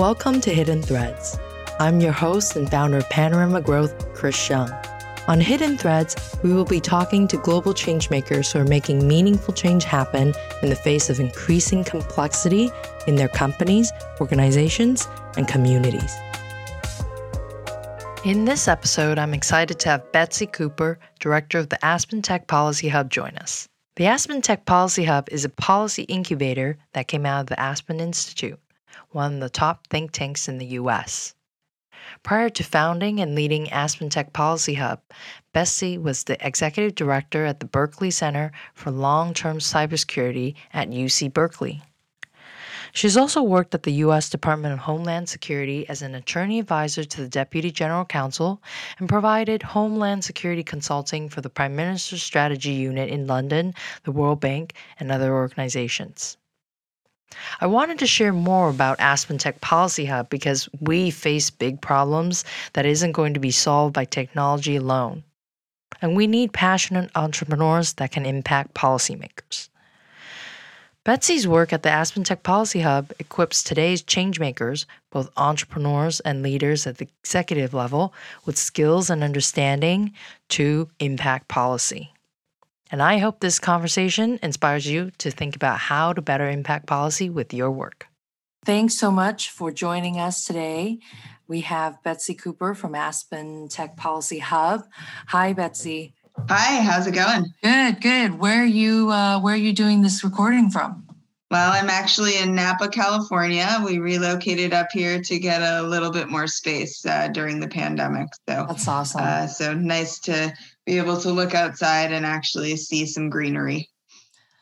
Welcome to Hidden Threads. I'm your host and founder of Panorama Growth, Chris Shung. On Hidden Threads, we will be talking to global changemakers who are making meaningful change happen in the face of increasing complexity in their companies, organizations, and communities. In this episode, I'm excited to have Betsy Cooper, Director of the Aspen Tech Policy Hub, join us. The Aspen Tech Policy Hub is a policy incubator that came out of the Aspen Institute one of the top think tanks in the US. Prior to founding and leading Aspen Tech Policy Hub, Betsy was the executive director at the Berkeley Center for Long Term Cybersecurity at UC Berkeley. She's also worked at the U.S. Department of Homeland Security as an attorney advisor to the Deputy General Counsel and provided Homeland Security consulting for the Prime Minister's Strategy Unit in London, the World Bank, and other organizations. I wanted to share more about Aspen Tech Policy Hub because we face big problems that isn't going to be solved by technology alone. And we need passionate entrepreneurs that can impact policymakers. Betsy's work at the Aspen Tech Policy Hub equips today's changemakers, both entrepreneurs and leaders at the executive level, with skills and understanding to impact policy. And I hope this conversation inspires you to think about how to better impact policy with your work. Thanks so much for joining us today. We have Betsy Cooper from Aspen Tech Policy Hub. Hi, Betsy. Hi, how's it going? Good, good. Where are you? Uh, where are you doing this recording from? Well, I'm actually in Napa, California. We relocated up here to get a little bit more space uh, during the pandemic. So that's awesome. Uh, so nice to be able to look outside and actually see some greenery.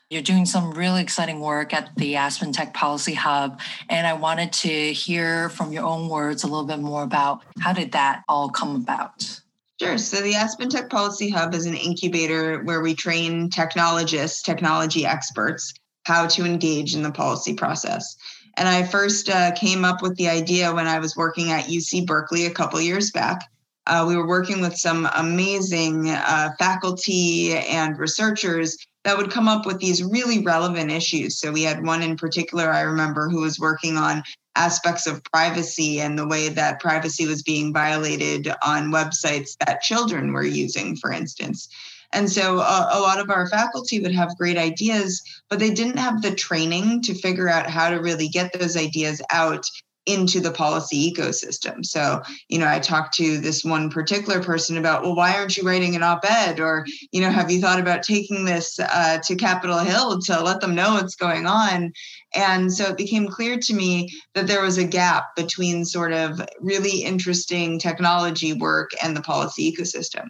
You're doing some really exciting work at the Aspen Tech Policy Hub. And I wanted to hear from your own words a little bit more about how did that all come about? Sure. So the Aspen Tech Policy Hub is an incubator where we train technologists, technology experts, how to engage in the policy process. And I first uh, came up with the idea when I was working at UC Berkeley a couple years back. Uh, we were working with some amazing uh, faculty and researchers that would come up with these really relevant issues. So we had one in particular, I remember, who was working on aspects of privacy and the way that privacy was being violated on websites that children were using, for instance. And so uh, a lot of our faculty would have great ideas, but they didn't have the training to figure out how to really get those ideas out into the policy ecosystem. So, you know, I talked to this one particular person about, well, why aren't you writing an op ed? Or, you know, have you thought about taking this uh, to Capitol Hill to let them know what's going on? And so it became clear to me that there was a gap between sort of really interesting technology work and the policy ecosystem.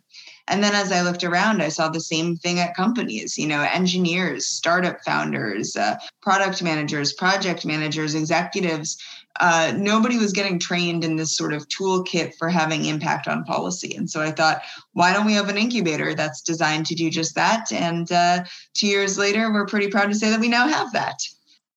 And then as I looked around, I saw the same thing at companies, you know, engineers, startup founders, uh, product managers, project managers, executives uh, nobody was getting trained in this sort of toolkit for having impact on policy. And so I thought, why don't we have an incubator that's designed to do just that? And uh, two years later, we're pretty proud to say that we now have that.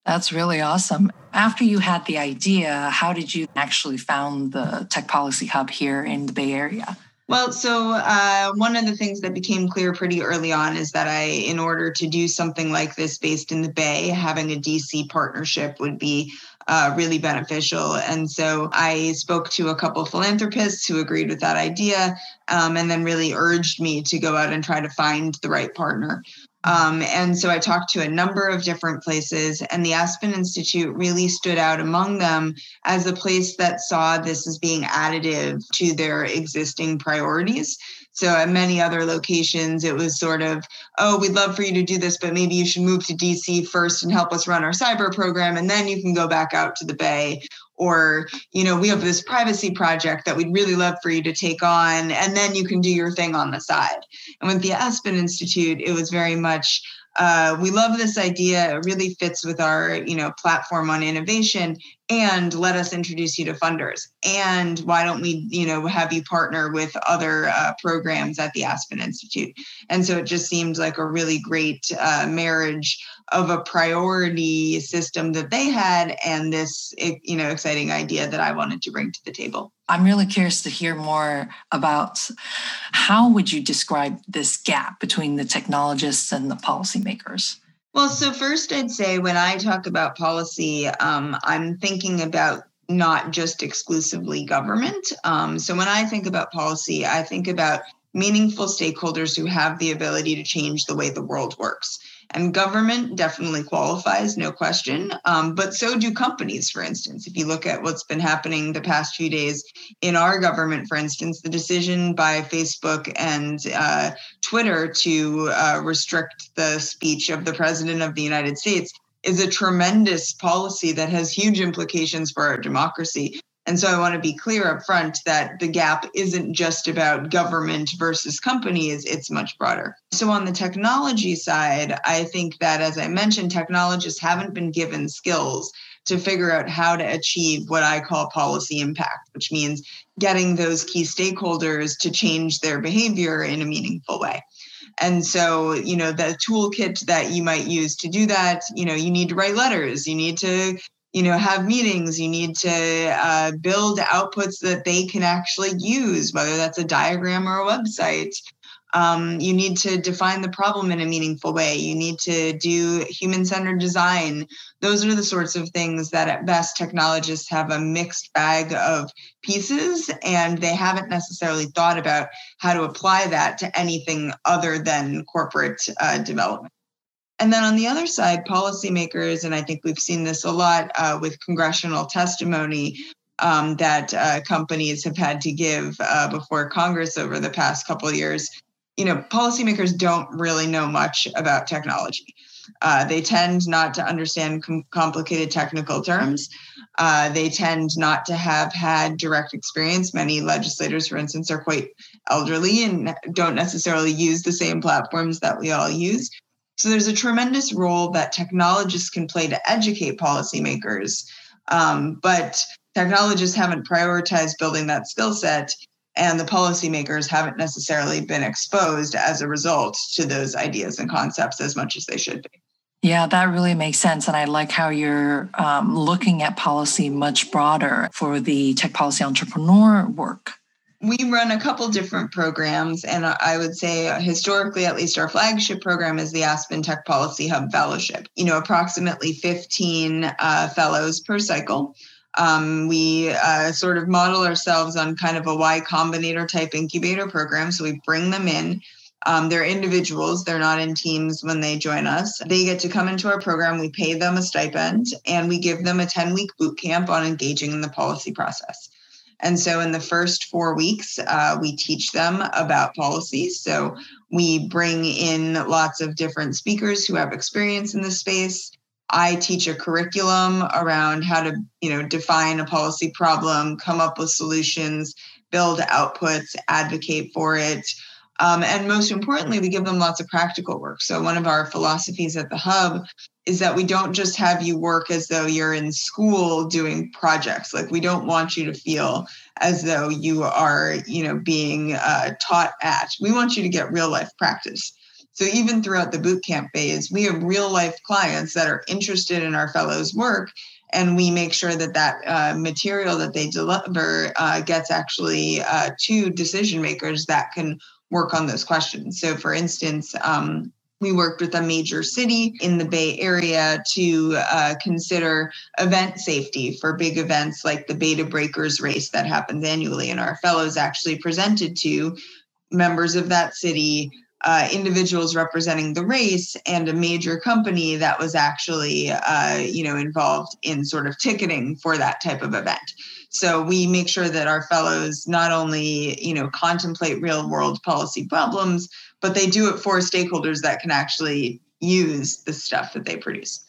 That's really awesome. After you had the idea, how did you actually found the Tech Policy Hub here in the Bay Area? Well, so uh, one of the things that became clear pretty early on is that I, in order to do something like this based in the Bay, having a DC partnership would be uh, really beneficial. And so I spoke to a couple philanthropists who agreed with that idea um, and then really urged me to go out and try to find the right partner. Um, and so I talked to a number of different places, and the Aspen Institute really stood out among them as a place that saw this as being additive to their existing priorities. So at many other locations, it was sort of, oh, we'd love for you to do this, but maybe you should move to DC first and help us run our cyber program, and then you can go back out to the Bay. Or, you know, we have this privacy project that we'd really love for you to take on, and then you can do your thing on the side. And with the Aspen Institute, it was very much, uh, we love this idea. It really fits with our, you know, platform on innovation. And let us introduce you to funders. And why don't we, you know, have you partner with other uh, programs at the Aspen Institute? And so it just seemed like a really great uh, marriage of a priority system that they had and this, you know, exciting idea that I wanted to bring to the table. I'm really curious to hear more about how would you describe this gap between the technologists and the policymakers? Well, so first, I'd say when I talk about policy, um, I'm thinking about not just exclusively government. Um, so when I think about policy, I think about meaningful stakeholders who have the ability to change the way the world works. And government definitely qualifies, no question. Um, but so do companies, for instance. If you look at what's been happening the past few days in our government, for instance, the decision by Facebook and uh, Twitter to uh, restrict the speech of the president of the United States is a tremendous policy that has huge implications for our democracy. And so I want to be clear up front that the gap isn't just about government versus companies, it's much broader. So, on the technology side, I think that, as I mentioned, technologists haven't been given skills to figure out how to achieve what I call policy impact, which means getting those key stakeholders to change their behavior in a meaningful way. And so, you know, the toolkit that you might use to do that, you know, you need to write letters, you need to you know have meetings you need to uh, build outputs that they can actually use whether that's a diagram or a website. Um, you need to define the problem in a meaningful way. You need to do human-centered design. Those are the sorts of things that at best technologists have a mixed bag of pieces and they haven't necessarily thought about how to apply that to anything other than corporate uh, development and then on the other side, policymakers, and I think we've seen this a lot uh, with congressional testimony um, that uh, companies have had to give uh, before Congress over the past couple of years. You know, policymakers don't really know much about technology. Uh, they tend not to understand com- complicated technical terms. Uh, they tend not to have had direct experience. Many legislators, for instance, are quite elderly and don't necessarily use the same platforms that we all use. So there's a tremendous role that technologists can play to educate policymakers, um, but technologists haven't prioritized building that skill set, and the policymakers haven't necessarily been exposed as a result to those ideas and concepts as much as they should be. Yeah, that really makes sense. And I like how you're um, looking at policy much broader for the tech policy entrepreneur work we run a couple different programs and i would say historically at least our flagship program is the aspen tech policy hub fellowship. You know approximately 15 uh, fellows per cycle. Um, we uh, sort of model ourselves on kind of a y combinator type incubator program so we bring them in. Um, they're individuals they're not in teams when they join us. They get to come into our program we pay them a stipend and we give them a 10 week boot camp on engaging in the policy process and so, in the first four weeks, uh, we teach them about policies. So, we bring in lots of different speakers who have experience in the space. I teach a curriculum around how to, you know, define a policy problem, come up with solutions, build outputs, advocate for it. Um, and most importantly, we give them lots of practical work. So, one of our philosophies at the Hub is that we don't just have you work as though you're in school doing projects. Like, we don't want you to feel as though you are, you know, being uh, taught at. We want you to get real life practice. So, even throughout the boot camp phase, we have real life clients that are interested in our fellows' work and we make sure that that uh, material that they deliver uh, gets actually uh, to decision makers that can work on those questions. So, for instance, um, we worked with a major city in the Bay Area to uh, consider event safety for big events like the Bay to Breakers race that happens annually. And our fellows actually presented to members of that city, uh, individuals representing the race, and a major company that was actually, uh, you know, involved in sort of ticketing for that type of event. So we make sure that our fellows not only, you know, contemplate real world policy problems, but they do it for stakeholders that can actually use the stuff that they produce.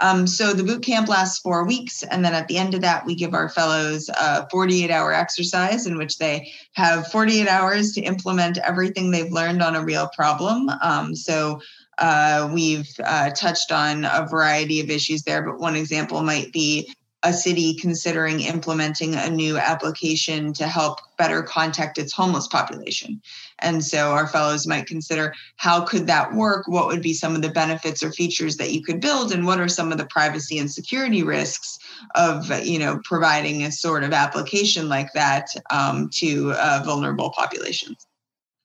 Um, so the boot camp lasts four weeks, and then at the end of that, we give our fellows a 48 hour exercise in which they have 48 hours to implement everything they've learned on a real problem. Um, so uh, we've uh, touched on a variety of issues there, but one example might be a city considering implementing a new application to help better contact its homeless population. And so our fellows might consider how could that work? What would be some of the benefits or features that you could build? And what are some of the privacy and security risks of, you know, providing a sort of application like that um, to uh, vulnerable populations?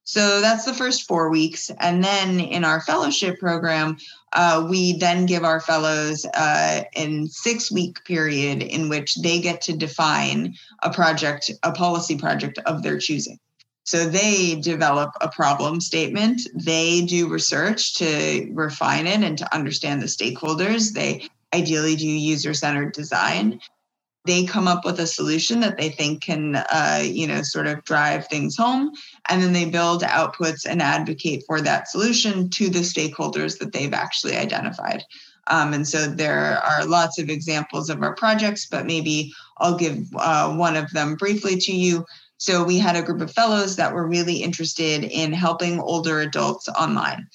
So that's the first four weeks. And then in our fellowship program, uh, we then give our fellows uh, in six week period in which they get to define a project, a policy project of their choosing. So they develop a problem statement. They do research to refine it and to understand the stakeholders. They ideally do user centered design they come up with a solution that they think can uh, you know sort of drive things home and then they build outputs and advocate for that solution to the stakeholders that they've actually identified. Um, and so there are lots of examples of our projects but maybe i'll give uh, one of them briefly to you. So we had a group of fellows that were really interested in helping older adults online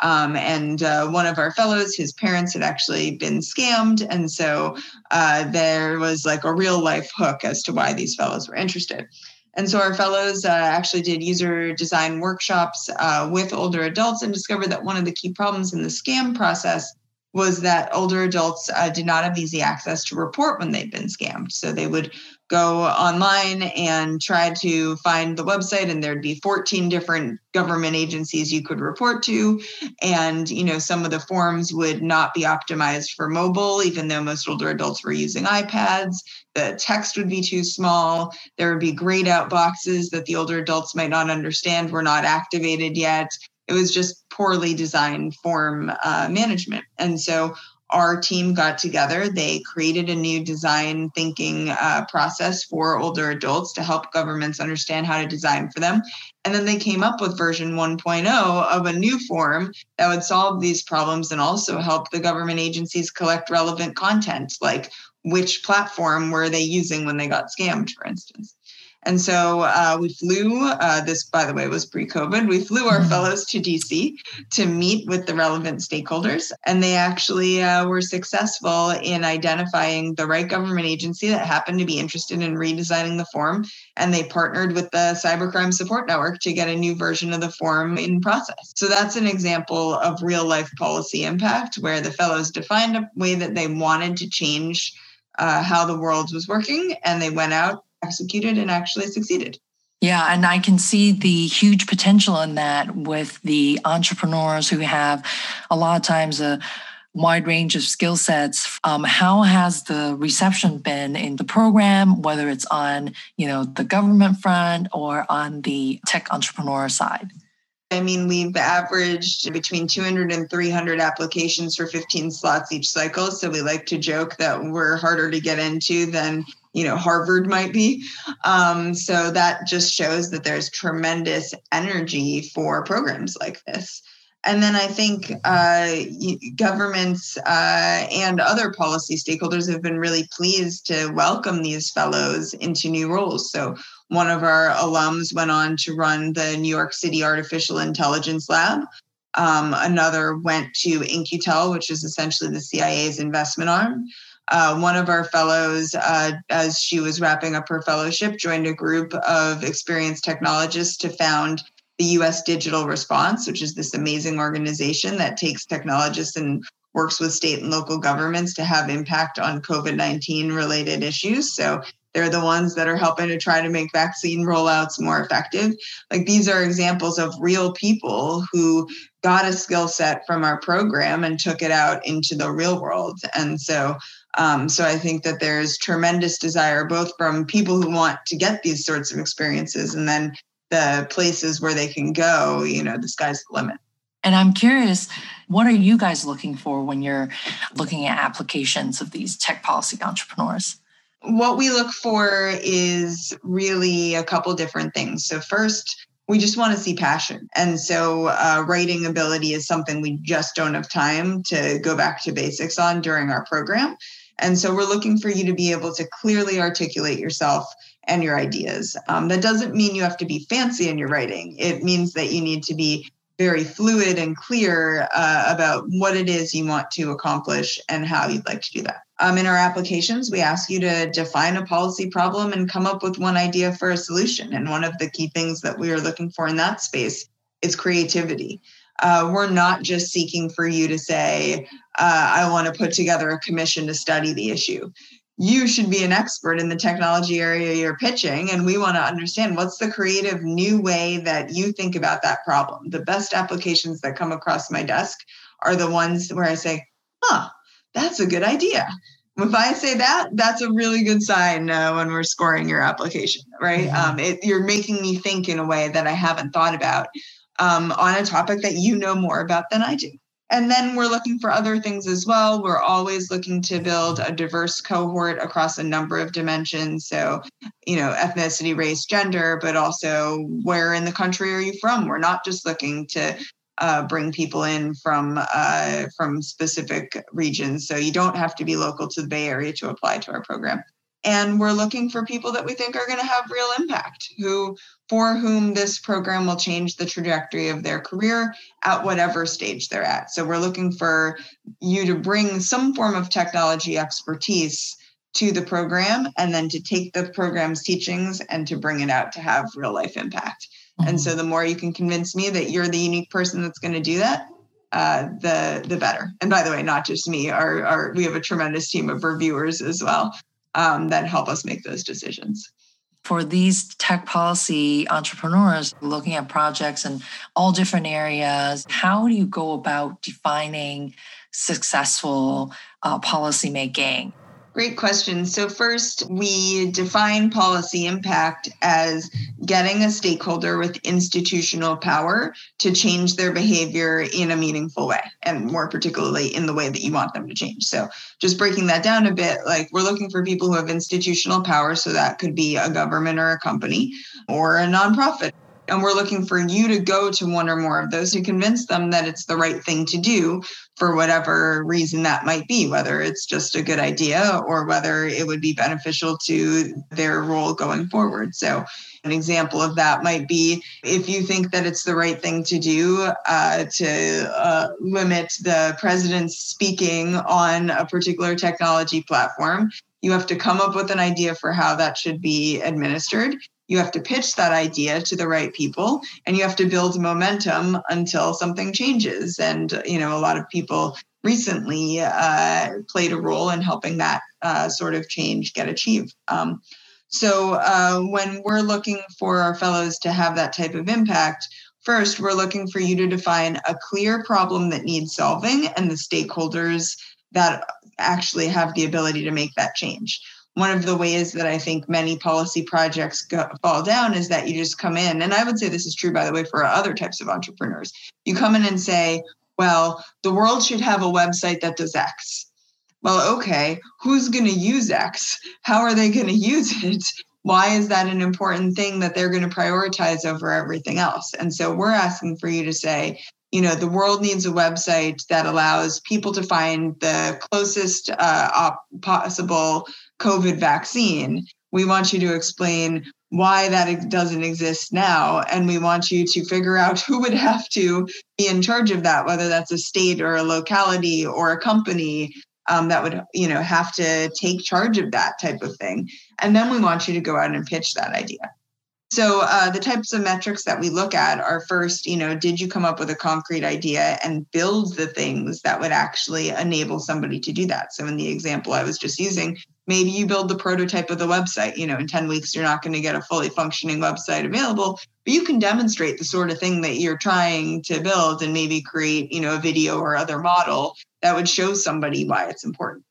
um, and uh, one of our fellows, his parents had actually been scammed. And so uh, there was like a real life hook as to why these fellows were interested. And so our fellows uh, actually did user design workshops uh, with older adults and discovered that one of the key problems in the scam process was that older adults uh, did not have easy access to report when they'd been scammed. So they would go online and try to find the website and there'd be 14 different government agencies you could report to. And you know some of the forms would not be optimized for mobile even though most older adults were using ipads. The text would be too small. There would be grayed out boxes that the older adults might not understand were not activated yet. It was just poorly designed form uh, management. And so our team got together. They created a new design thinking uh, process for older adults to help governments understand how to design for them. And then they came up with version 1.0 of a new form that would solve these problems and also help the government agencies collect relevant content, like which platform were they using when they got scammed, for instance. And so uh, we flew, uh, this, by the way, was pre COVID. We flew our mm-hmm. fellows to DC to meet with the relevant stakeholders. And they actually uh, were successful in identifying the right government agency that happened to be interested in redesigning the form. And they partnered with the Cybercrime Support Network to get a new version of the form in process. So that's an example of real life policy impact where the fellows defined a way that they wanted to change. Uh, how the world was working, and they went out executed and actually succeeded. Yeah, and I can see the huge potential in that with the entrepreneurs who have a lot of times a wide range of skill sets. Um, how has the reception been in the program, whether it's on you know the government front or on the tech entrepreneur side? I mean, we've averaged between 200 and 300 applications for 15 slots each cycle. So we like to joke that we're harder to get into than you know harvard might be. Um, so that just shows that there's tremendous energy for programs like this. And then i think uh, governments uh, and other policy stakeholders have been really pleased to welcome these fellows into new roles. So one of our alums went on to run the new york city artificial intelligence lab. Um, another went to In-Q-Tel, which is essentially the CIA's investment arm. Uh, one of our fellows, uh, as she was wrapping up her fellowship, joined a group of experienced technologists to found the US Digital Response, which is this amazing organization that takes technologists and works with state and local governments to have impact on COVID 19 related issues. So they're the ones that are helping to try to make vaccine rollouts more effective. Like these are examples of real people who got a skill set from our program and took it out into the real world. And so um, so I think that there's tremendous desire both from people who want to get these sorts of experiences and then the places where they can go, you know, the sky's the limit. And I'm curious, what are you guys looking for when you're looking at applications of these tech policy entrepreneurs? What we look for is really a couple different things. So, first, we just want to see passion. And so, uh, writing ability is something we just don't have time to go back to basics on during our program. And so we're looking for you to be able to clearly articulate yourself and your ideas. Um, that doesn't mean you have to be fancy in your writing. It means that you need to be very fluid and clear uh, about what it is you want to accomplish and how you'd like to do that. Um, in our applications, we ask you to define a policy problem and come up with one idea for a solution. And one of the key things that we are looking for in that space is creativity. Uh, we're not just seeking for you to say, uh, I want to put together a commission to study the issue. you should be an expert in the technology area you're pitching and we want to understand what's the creative new way that you think about that problem the best applications that come across my desk are the ones where i say huh that's a good idea if i say that that's a really good sign uh, when we're scoring your application right mm-hmm. um, it, you're making me think in a way that i haven't thought about um, on a topic that you know more about than i do and then we're looking for other things as well. We're always looking to build a diverse cohort across a number of dimensions. So, you know, ethnicity, race, gender, but also where in the country are you from? We're not just looking to uh, bring people in from uh, from specific regions. So you don't have to be local to the Bay Area to apply to our program and we're looking for people that we think are going to have real impact who for whom this program will change the trajectory of their career at whatever stage they're at so we're looking for you to bring some form of technology expertise to the program and then to take the program's teachings and to bring it out to have real life impact mm-hmm. and so the more you can convince me that you're the unique person that's going to do that uh, the the better. And by the way, not just me. Our, our we have a tremendous team of reviewers as well um, that help us make those decisions. For these tech policy entrepreneurs looking at projects in all different areas, how do you go about defining successful uh, policy making? Great question. So, first, we define policy impact as getting a stakeholder with institutional power to change their behavior in a meaningful way, and more particularly in the way that you want them to change. So, just breaking that down a bit, like we're looking for people who have institutional power. So, that could be a government or a company or a nonprofit and we're looking for you to go to one or more of those to convince them that it's the right thing to do for whatever reason that might be, whether it's just a good idea or whether it would be beneficial to their role going forward. So, an example of that might be if you think that it's the right thing to do uh, to uh, limit the president's speaking on a particular technology platform, you have to come up with an idea for how that should be administered you have to pitch that idea to the right people and you have to build momentum until something changes. And you know a lot of people recently uh, played a role in helping that uh, sort of change get achieved. Um, so uh, when we're looking for our fellows to have that type of impact first we're looking for you to define a clear problem that needs solving and the stakeholders that actually have the ability to make that change one of the ways that I think many policy projects go, fall down is that you just come in, and I would say this is true, by the way, for other types of entrepreneurs. You come in and say, well, the world should have a website that does X. Well, okay, who's going to use X? How are they going to use it? Why is that an important thing that they're going to prioritize over everything else? And so we're asking for you to say, you know, the world needs a website that allows people to find the closest uh, op- possible COVID vaccine. We want you to explain why that doesn't exist now. And we want you to figure out who would have to be in charge of that, whether that's a state or a locality or a company um, that would, you know, have to take charge of that type of thing. And then we want you to go out and pitch that idea. So uh, the types of metrics that we look at are first, you know, did you come up with a concrete idea and build the things that would actually enable somebody to do that? So in the example I was just using, maybe you build the prototype of the website. You know, in 10 weeks, you're not going to get a fully functioning website available, but you can demonstrate the sort of thing that you're trying to build and maybe create, you know, a video or other model that would show somebody why it's important.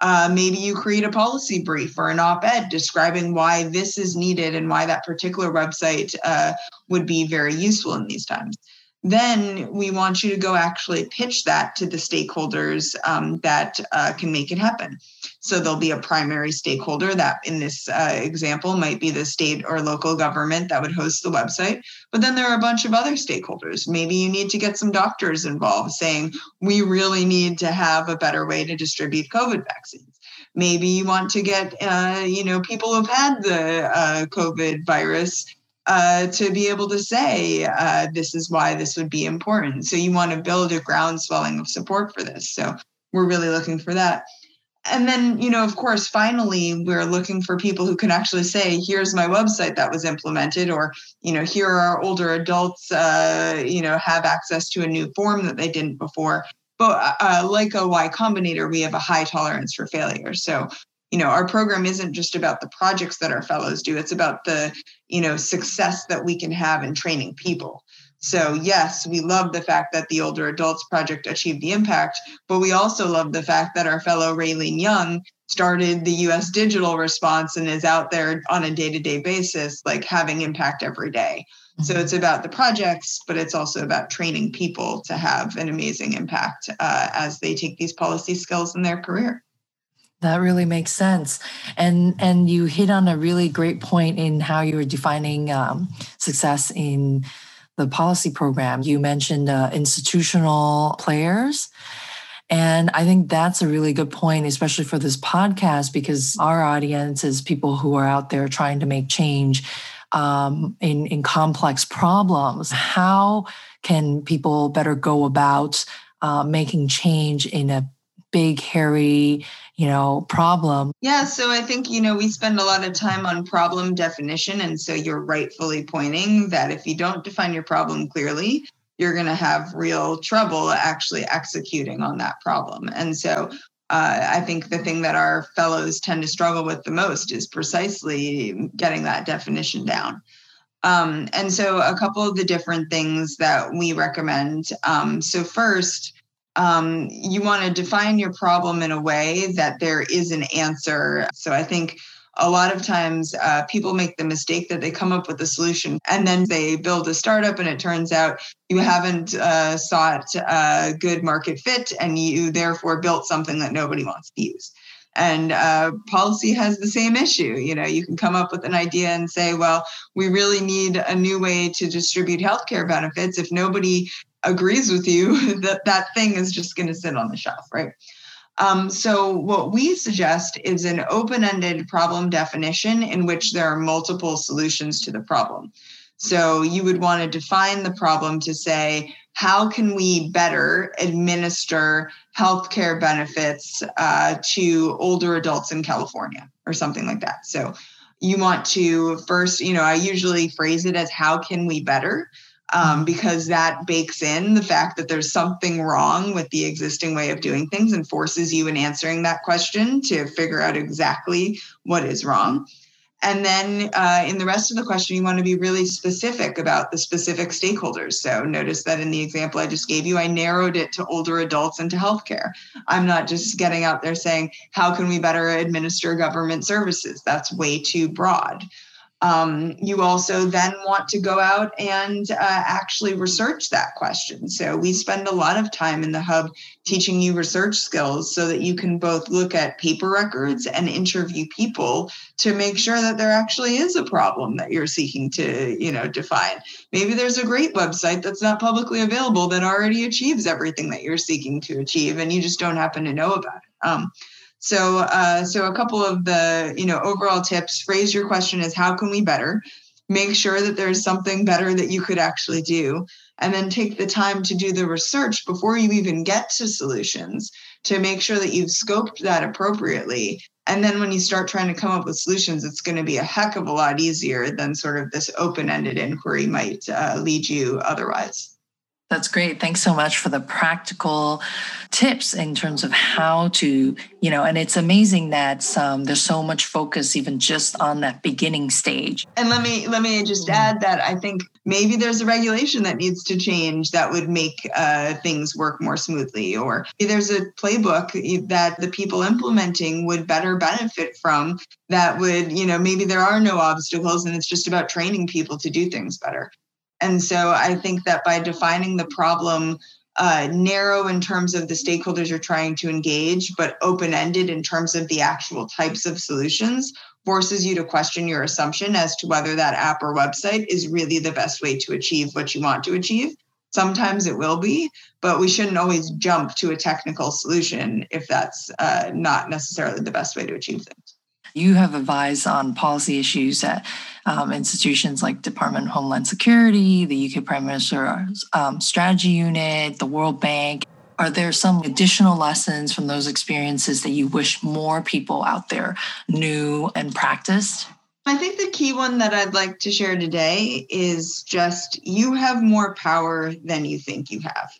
Uh, maybe you create a policy brief or an op ed describing why this is needed and why that particular website uh, would be very useful in these times. Then we want you to go actually pitch that to the stakeholders um, that uh, can make it happen. So there'll be a primary stakeholder that, in this uh, example, might be the state or local government that would host the website. But then there are a bunch of other stakeholders. Maybe you need to get some doctors involved saying, we really need to have a better way to distribute COVID vaccines. Maybe you want to get, uh, you know, people who've had the uh, COVID virus uh, to be able to say uh, this is why this would be important. So you want to build a groundswelling of support for this. So we're really looking for that and then you know of course finally we're looking for people who can actually say here's my website that was implemented or you know here are older adults uh, you know have access to a new form that they didn't before but uh, like a y combinator we have a high tolerance for failure so you know, our program isn't just about the projects that our fellows do, it's about the, you know, success that we can have in training people. So, yes, we love the fact that the Older Adults Project achieved the impact, but we also love the fact that our fellow Raylene Yung started the US digital response and is out there on a day to day basis, like having impact every day. So mm-hmm. it's about the projects, but it's also about training people to have an amazing impact uh, as they take these policy skills in their career. That really makes sense, and and you hit on a really great point in how you were defining um, success in the policy program. You mentioned uh, institutional players. And I think that's a really good point, especially for this podcast, because our audience is people who are out there trying to make change um, in, in complex problems. How can people better go about uh, making change in a big, hairy, you know, problem? Yeah, so I think, you know, we spend a lot of time on problem definition. And so you're rightfully pointing that if you don't define your problem clearly, you're going to have real trouble actually executing on that problem. And so uh, I think the thing that our fellows tend to struggle with the most is precisely getting that definition down. Um, and so, a couple of the different things that we recommend. Um, so, first, um, you want to define your problem in a way that there is an answer. So, I think a lot of times uh, people make the mistake that they come up with a solution and then they build a startup and it turns out you haven't uh, sought a good market fit and you therefore built something that nobody wants to use. And uh, policy has the same issue. You know you can come up with an idea and say well we really need a new way to distribute healthcare benefits. If nobody agrees with you that that thing is just going to sit on the shelf right um, so, what we suggest is an open ended problem definition in which there are multiple solutions to the problem. So, you would want to define the problem to say, how can we better administer healthcare benefits uh, to older adults in California or something like that? So, you want to first, you know, I usually phrase it as, how can we better? Um, because that bakes in the fact that there's something wrong with the existing way of doing things and forces you in answering that question to figure out exactly what is wrong. And then uh, in the rest of the question, you want to be really specific about the specific stakeholders. So notice that in the example I just gave you, I narrowed it to older adults and to healthcare. I'm not just getting out there saying, how can we better administer government services? That's way too broad. Um, you also then want to go out and uh, actually research that question. So we spend a lot of time in the hub teaching you research skills so that you can both look at paper records and interview people to make sure that there actually is a problem that you're seeking to, you know, define. Maybe there's a great website that's not publicly available that already achieves everything that you're seeking to achieve, and you just don't happen to know about it. Um, so, uh, so a couple of the you know overall tips. Phrase your question as how can we better? Make sure that there's something better that you could actually do, and then take the time to do the research before you even get to solutions to make sure that you've scoped that appropriately. And then when you start trying to come up with solutions, it's going to be a heck of a lot easier than sort of this open-ended inquiry might uh, lead you otherwise. That's great. Thanks so much for the practical tips in terms of how to, you know, and it's amazing that um, there's so much focus even just on that beginning stage. And let me let me just add that I think maybe there's a regulation that needs to change that would make uh, things work more smoothly, or there's a playbook that the people implementing would better benefit from. That would, you know, maybe there are no obstacles, and it's just about training people to do things better. And so I think that by defining the problem uh, narrow in terms of the stakeholders you're trying to engage, but open ended in terms of the actual types of solutions, forces you to question your assumption as to whether that app or website is really the best way to achieve what you want to achieve. Sometimes it will be, but we shouldn't always jump to a technical solution if that's uh, not necessarily the best way to achieve things. You have advised on policy issues at um, institutions like Department of Homeland Security, the UK Prime Minister's um, Strategy Unit, the World Bank. Are there some additional lessons from those experiences that you wish more people out there knew and practiced? I think the key one that I'd like to share today is just you have more power than you think you have.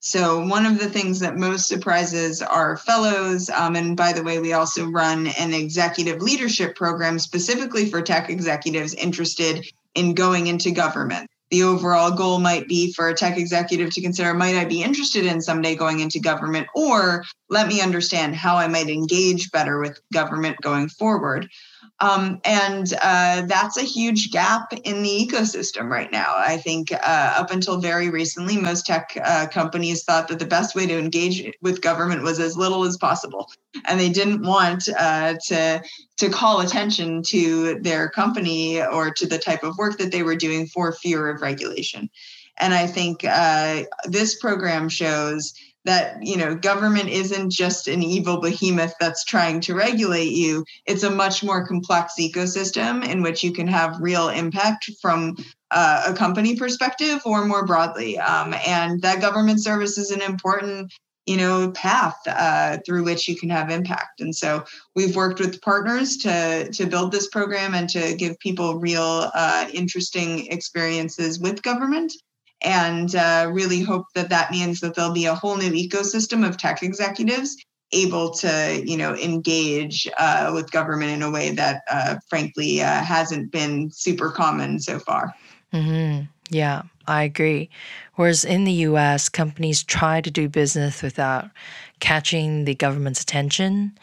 So, one of the things that most surprises our fellows, um, and by the way, we also run an executive leadership program specifically for tech executives interested in going into government. The overall goal might be for a tech executive to consider might I be interested in someday going into government, or let me understand how I might engage better with government going forward. Um, and uh, that's a huge gap in the ecosystem right now. I think uh, up until very recently, most tech uh, companies thought that the best way to engage with government was as little as possible, and they didn't want uh, to to call attention to their company or to the type of work that they were doing for fear of regulation. And I think uh, this program shows that you know government isn't just an evil behemoth that's trying to regulate you. It's a much more complex ecosystem in which you can have real impact from uh, a company perspective or more broadly. Um, and that government service is an important you know path uh, through which you can have impact. And so we've worked with partners to to build this program and to give people real uh, interesting experiences with government and uh, really hope that that means that there'll be a whole new ecosystem of tech executives able to you know engage uh, with government in a way that uh, frankly uh, hasn't been super common so far. Mm-hmm. yeah i agree. Whereas in the us companies try to do business without catching the government's attention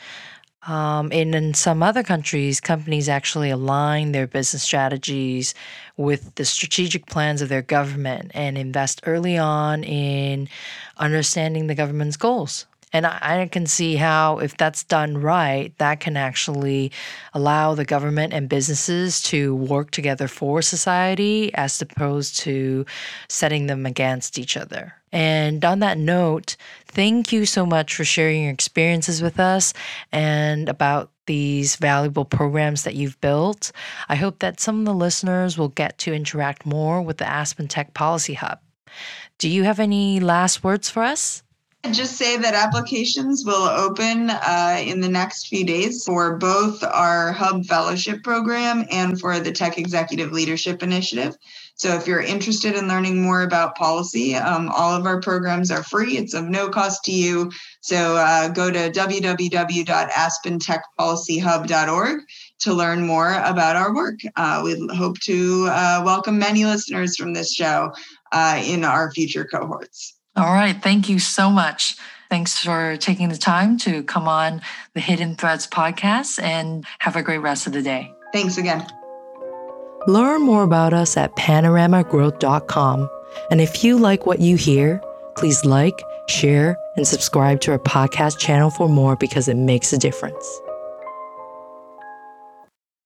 um, and in some other countries, companies actually align their business strategies with the strategic plans of their government and invest early on in understanding the government's goals. And I, I can see how, if that's done right, that can actually allow the government and businesses to work together for society as opposed to setting them against each other. And on that note, thank you so much for sharing your experiences with us and about these valuable programs that you've built. I hope that some of the listeners will get to interact more with the Aspen Tech Policy Hub. Do you have any last words for us? just say that applications will open uh, in the next few days for both our Hub Fellowship Program and for the Tech Executive Leadership Initiative. So if you're interested in learning more about policy, um, all of our programs are free. It's of no cost to you. So uh, go to www.aspentechpolicyhub.org to learn more about our work. Uh, we hope to uh, welcome many listeners from this show uh, in our future cohorts. All right. Thank you so much. Thanks for taking the time to come on the Hidden Threads podcast and have a great rest of the day. Thanks again. Learn more about us at panoramagrowth.com. And if you like what you hear, please like, share, and subscribe to our podcast channel for more because it makes a difference.